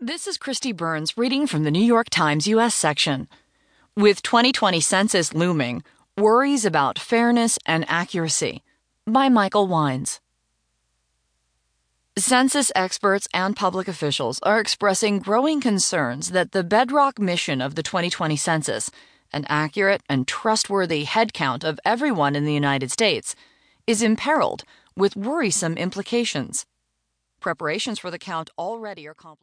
This is Kristi Burns reading from the New York Times U.S. section. With 2020 census looming, worries about fairness and accuracy by Michael Wines. Census experts and public officials are expressing growing concerns that the bedrock mission of the 2020 census, an accurate and trustworthy headcount of everyone in the United States, is imperiled with worrisome implications. Preparations for the count already are complicated.